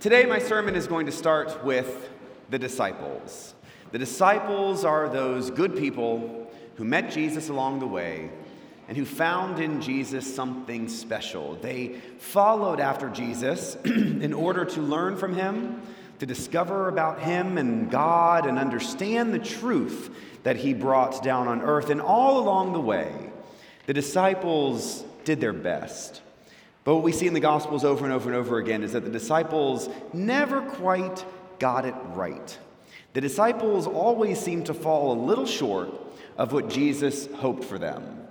Today, my sermon is going to start with the disciples. The disciples are those good people who met Jesus along the way and who found in Jesus something special. They followed after Jesus in order to learn from him, to discover about him and God, and understand the truth that he brought down on earth. And all along the way, the disciples did their best. But what we see in the Gospels over and over and over again is that the disciples never quite got it right. The disciples always seem to fall a little short of what Jesus hoped for them.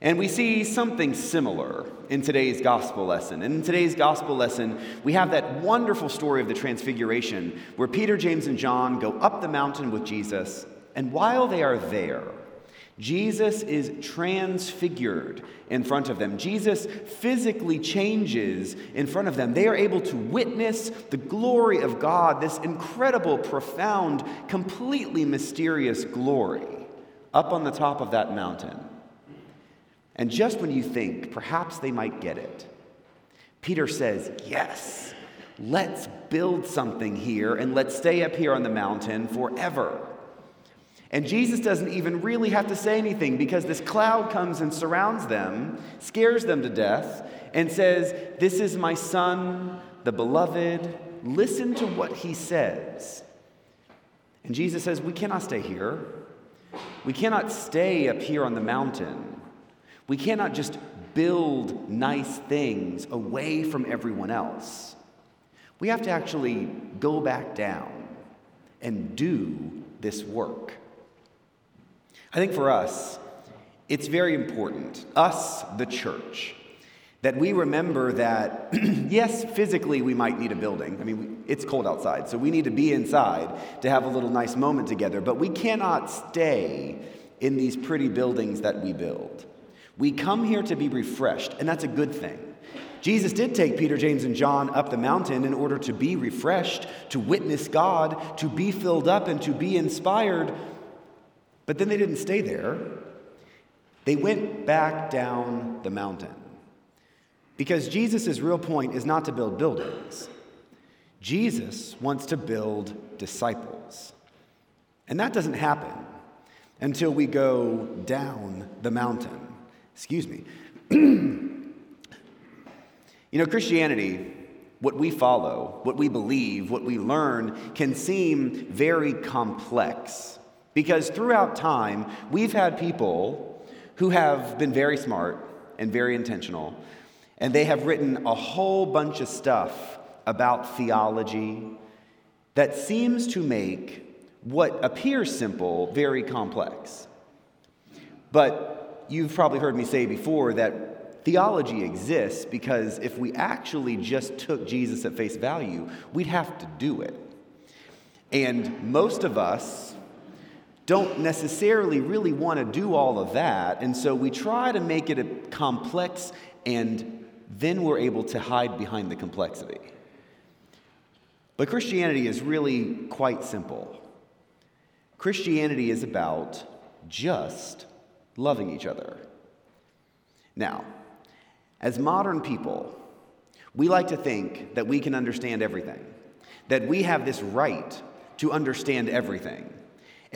And we see something similar in today's gospel lesson. And in today's gospel lesson, we have that wonderful story of the transfiguration where Peter, James, and John go up the mountain with Jesus. And while they are there, Jesus is transfigured in front of them. Jesus physically changes in front of them. They are able to witness the glory of God, this incredible, profound, completely mysterious glory up on the top of that mountain. And just when you think perhaps they might get it, Peter says, Yes, let's build something here and let's stay up here on the mountain forever. And Jesus doesn't even really have to say anything because this cloud comes and surrounds them, scares them to death, and says, This is my son, the beloved. Listen to what he says. And Jesus says, We cannot stay here. We cannot stay up here on the mountain. We cannot just build nice things away from everyone else. We have to actually go back down and do this work. I think for us, it's very important, us, the church, that we remember that, yes, physically we might need a building. I mean, it's cold outside, so we need to be inside to have a little nice moment together, but we cannot stay in these pretty buildings that we build. We come here to be refreshed, and that's a good thing. Jesus did take Peter, James, and John up the mountain in order to be refreshed, to witness God, to be filled up, and to be inspired. But then they didn't stay there. They went back down the mountain. Because Jesus' real point is not to build buildings, Jesus wants to build disciples. And that doesn't happen until we go down the mountain. Excuse me. you know, Christianity, what we follow, what we believe, what we learn, can seem very complex. Because throughout time, we've had people who have been very smart and very intentional, and they have written a whole bunch of stuff about theology that seems to make what appears simple very complex. But you've probably heard me say before that theology exists because if we actually just took Jesus at face value, we'd have to do it. And most of us, don't necessarily really want to do all of that. And so we try to make it complex, and then we're able to hide behind the complexity. But Christianity is really quite simple. Christianity is about just loving each other. Now, as modern people, we like to think that we can understand everything, that we have this right to understand everything.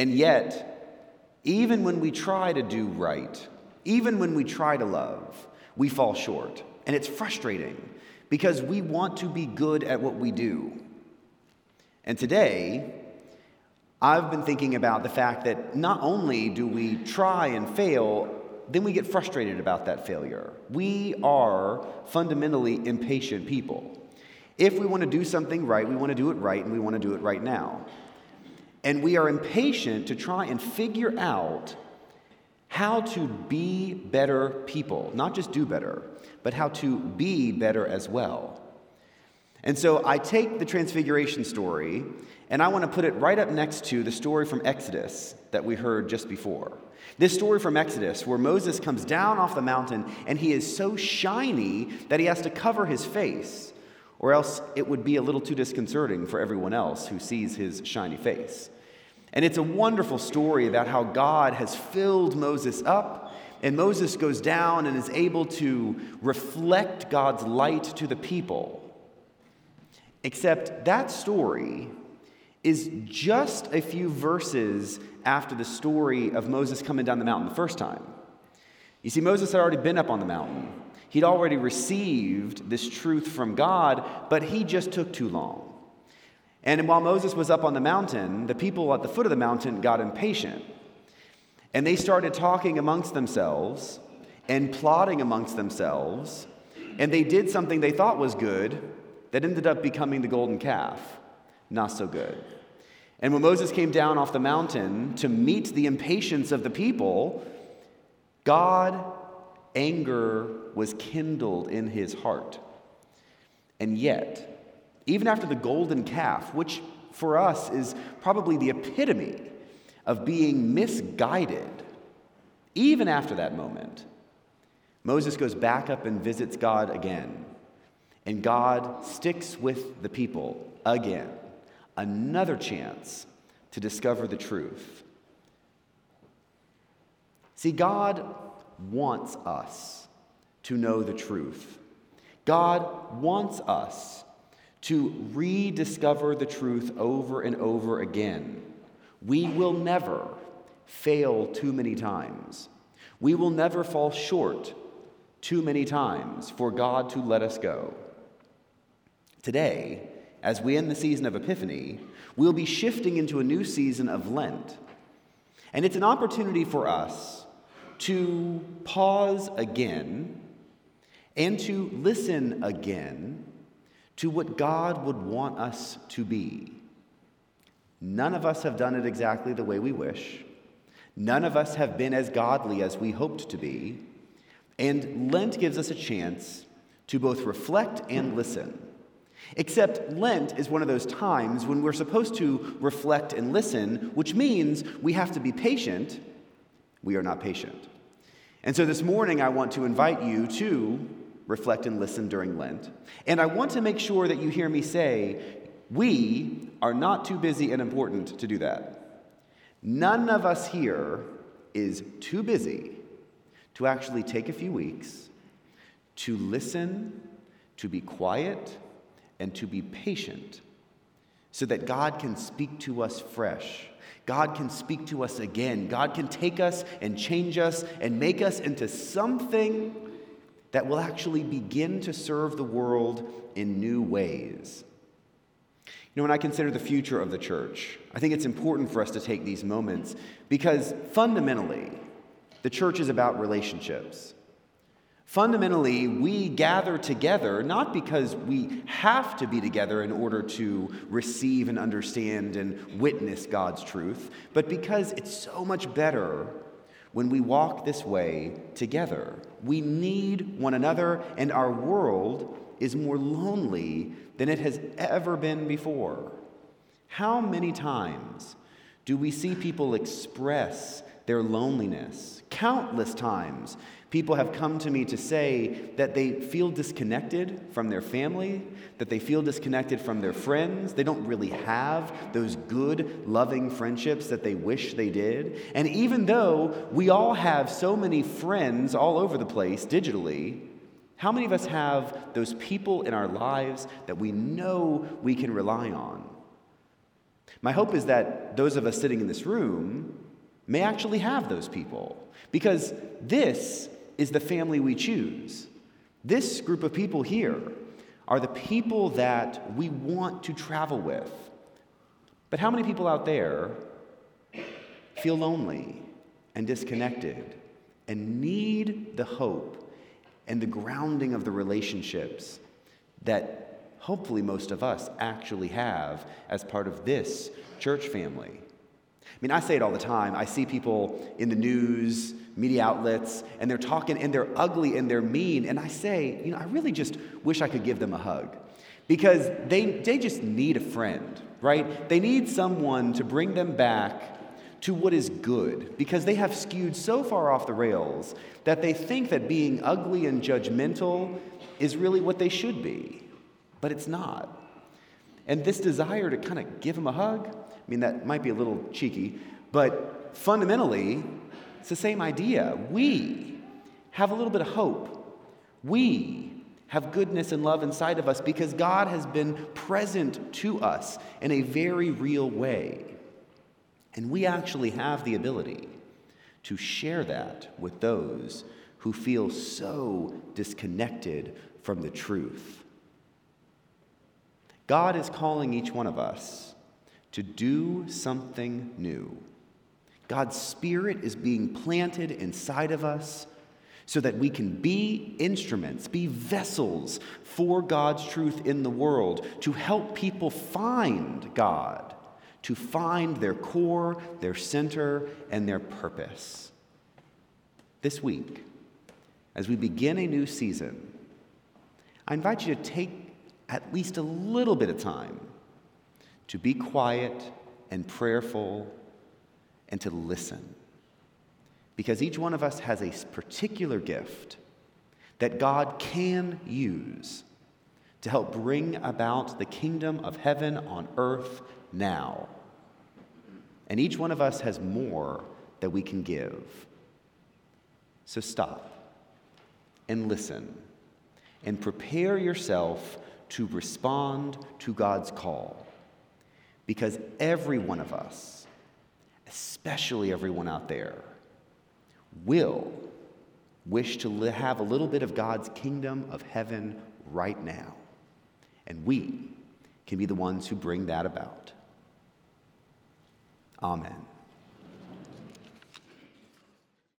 And yet, even when we try to do right, even when we try to love, we fall short. And it's frustrating because we want to be good at what we do. And today, I've been thinking about the fact that not only do we try and fail, then we get frustrated about that failure. We are fundamentally impatient people. If we want to do something right, we want to do it right, and we want to do it right now. And we are impatient to try and figure out how to be better people, not just do better, but how to be better as well. And so I take the transfiguration story and I want to put it right up next to the story from Exodus that we heard just before. This story from Exodus, where Moses comes down off the mountain and he is so shiny that he has to cover his face or else it would be a little too disconcerting for everyone else who sees his shiny face. And it's a wonderful story about how God has filled Moses up, and Moses goes down and is able to reflect God's light to the people. Except that story is just a few verses after the story of Moses coming down the mountain the first time. You see, Moses had already been up on the mountain. He'd already received this truth from God, but he just took too long. And while Moses was up on the mountain, the people at the foot of the mountain got impatient. And they started talking amongst themselves and plotting amongst themselves. And they did something they thought was good that ended up becoming the golden calf. Not so good. And when Moses came down off the mountain to meet the impatience of the people, God anger was kindled in his heart. And yet, even after the golden calf, which for us is probably the epitome of being misguided, even after that moment, Moses goes back up and visits God again. And God sticks with the people again. Another chance to discover the truth. See, God wants us to know the truth. God wants us to rediscover the truth over and over again. We will never fail too many times. We will never fall short too many times for God to let us go. Today, as we end the season of Epiphany, we'll be shifting into a new season of Lent. And it's an opportunity for us to pause again and to listen again to what God would want us to be. None of us have done it exactly the way we wish. None of us have been as godly as we hoped to be. And Lent gives us a chance to both reflect and listen. Except Lent is one of those times when we're supposed to reflect and listen, which means we have to be patient. We are not patient. And so this morning, I want to invite you to reflect and listen during Lent. And I want to make sure that you hear me say, we are not too busy and important to do that. None of us here is too busy to actually take a few weeks to listen, to be quiet, and to be patient so that God can speak to us fresh God can speak to us again. God can take us and change us and make us into something that will actually begin to serve the world in new ways. You know, when I consider the future of the church, I think it's important for us to take these moments because fundamentally, the church is about relationships. Fundamentally, we gather together not because we have to be together in order to receive and understand and witness God's truth, but because it's so much better when we walk this way together. We need one another, and our world is more lonely than it has ever been before. How many times do we see people express their loneliness? Countless times People have come to me to say that they feel disconnected from their family, that they feel disconnected from their friends. They don't really have those good, loving friendships that they wish they did. And even though we all have so many friends all over the place digitally, how many of us have those people in our lives that we know we can rely on? My hope is that those of us sitting in this room may actually have those people. Because this is the family we choose. This group of people here are the people that we want to travel with. But how many people out there feel lonely and disconnected and need the hope and the grounding of the relationships that hopefully most of us actually have as part of this church family? I mean, I say it all the time. I see people in the news, media outlets, and they're talking and they're ugly and they're mean. And I say, you know, I really just wish I could give them a hug because they, they just need a friend, right? They need someone to bring them back to what is good because they have skewed so far off the rails that they think that being ugly and judgmental is really what they should be, but it's not. And this desire to kind of give them a hug, I mean, that might be a little cheeky, but fundamentally, it's the same idea. We have a little bit of hope. We have goodness and love inside of us because God has been present to us in a very real way. And we actually have the ability to share that with those who feel so disconnected from the truth. God is calling each one of us to do something new. God's Spirit is being planted inside of us so that we can be instruments, be vessels for God's truth in the world, to help people find God, to find their core, their center, and their purpose. This week, as we begin a new season, I invite you to take at least a little bit of time to be quiet and prayerful and to listen because each one of us has a particular gift that God can use to help bring about the kingdom of heaven on earth now. And each one of us has more that we can give. So stop and listen and prepare yourself to respond to God's call. Because every one of us, especially everyone out there, will wish to have a little bit of God's kingdom of heaven right now. And we can be the ones who bring that about. Amen.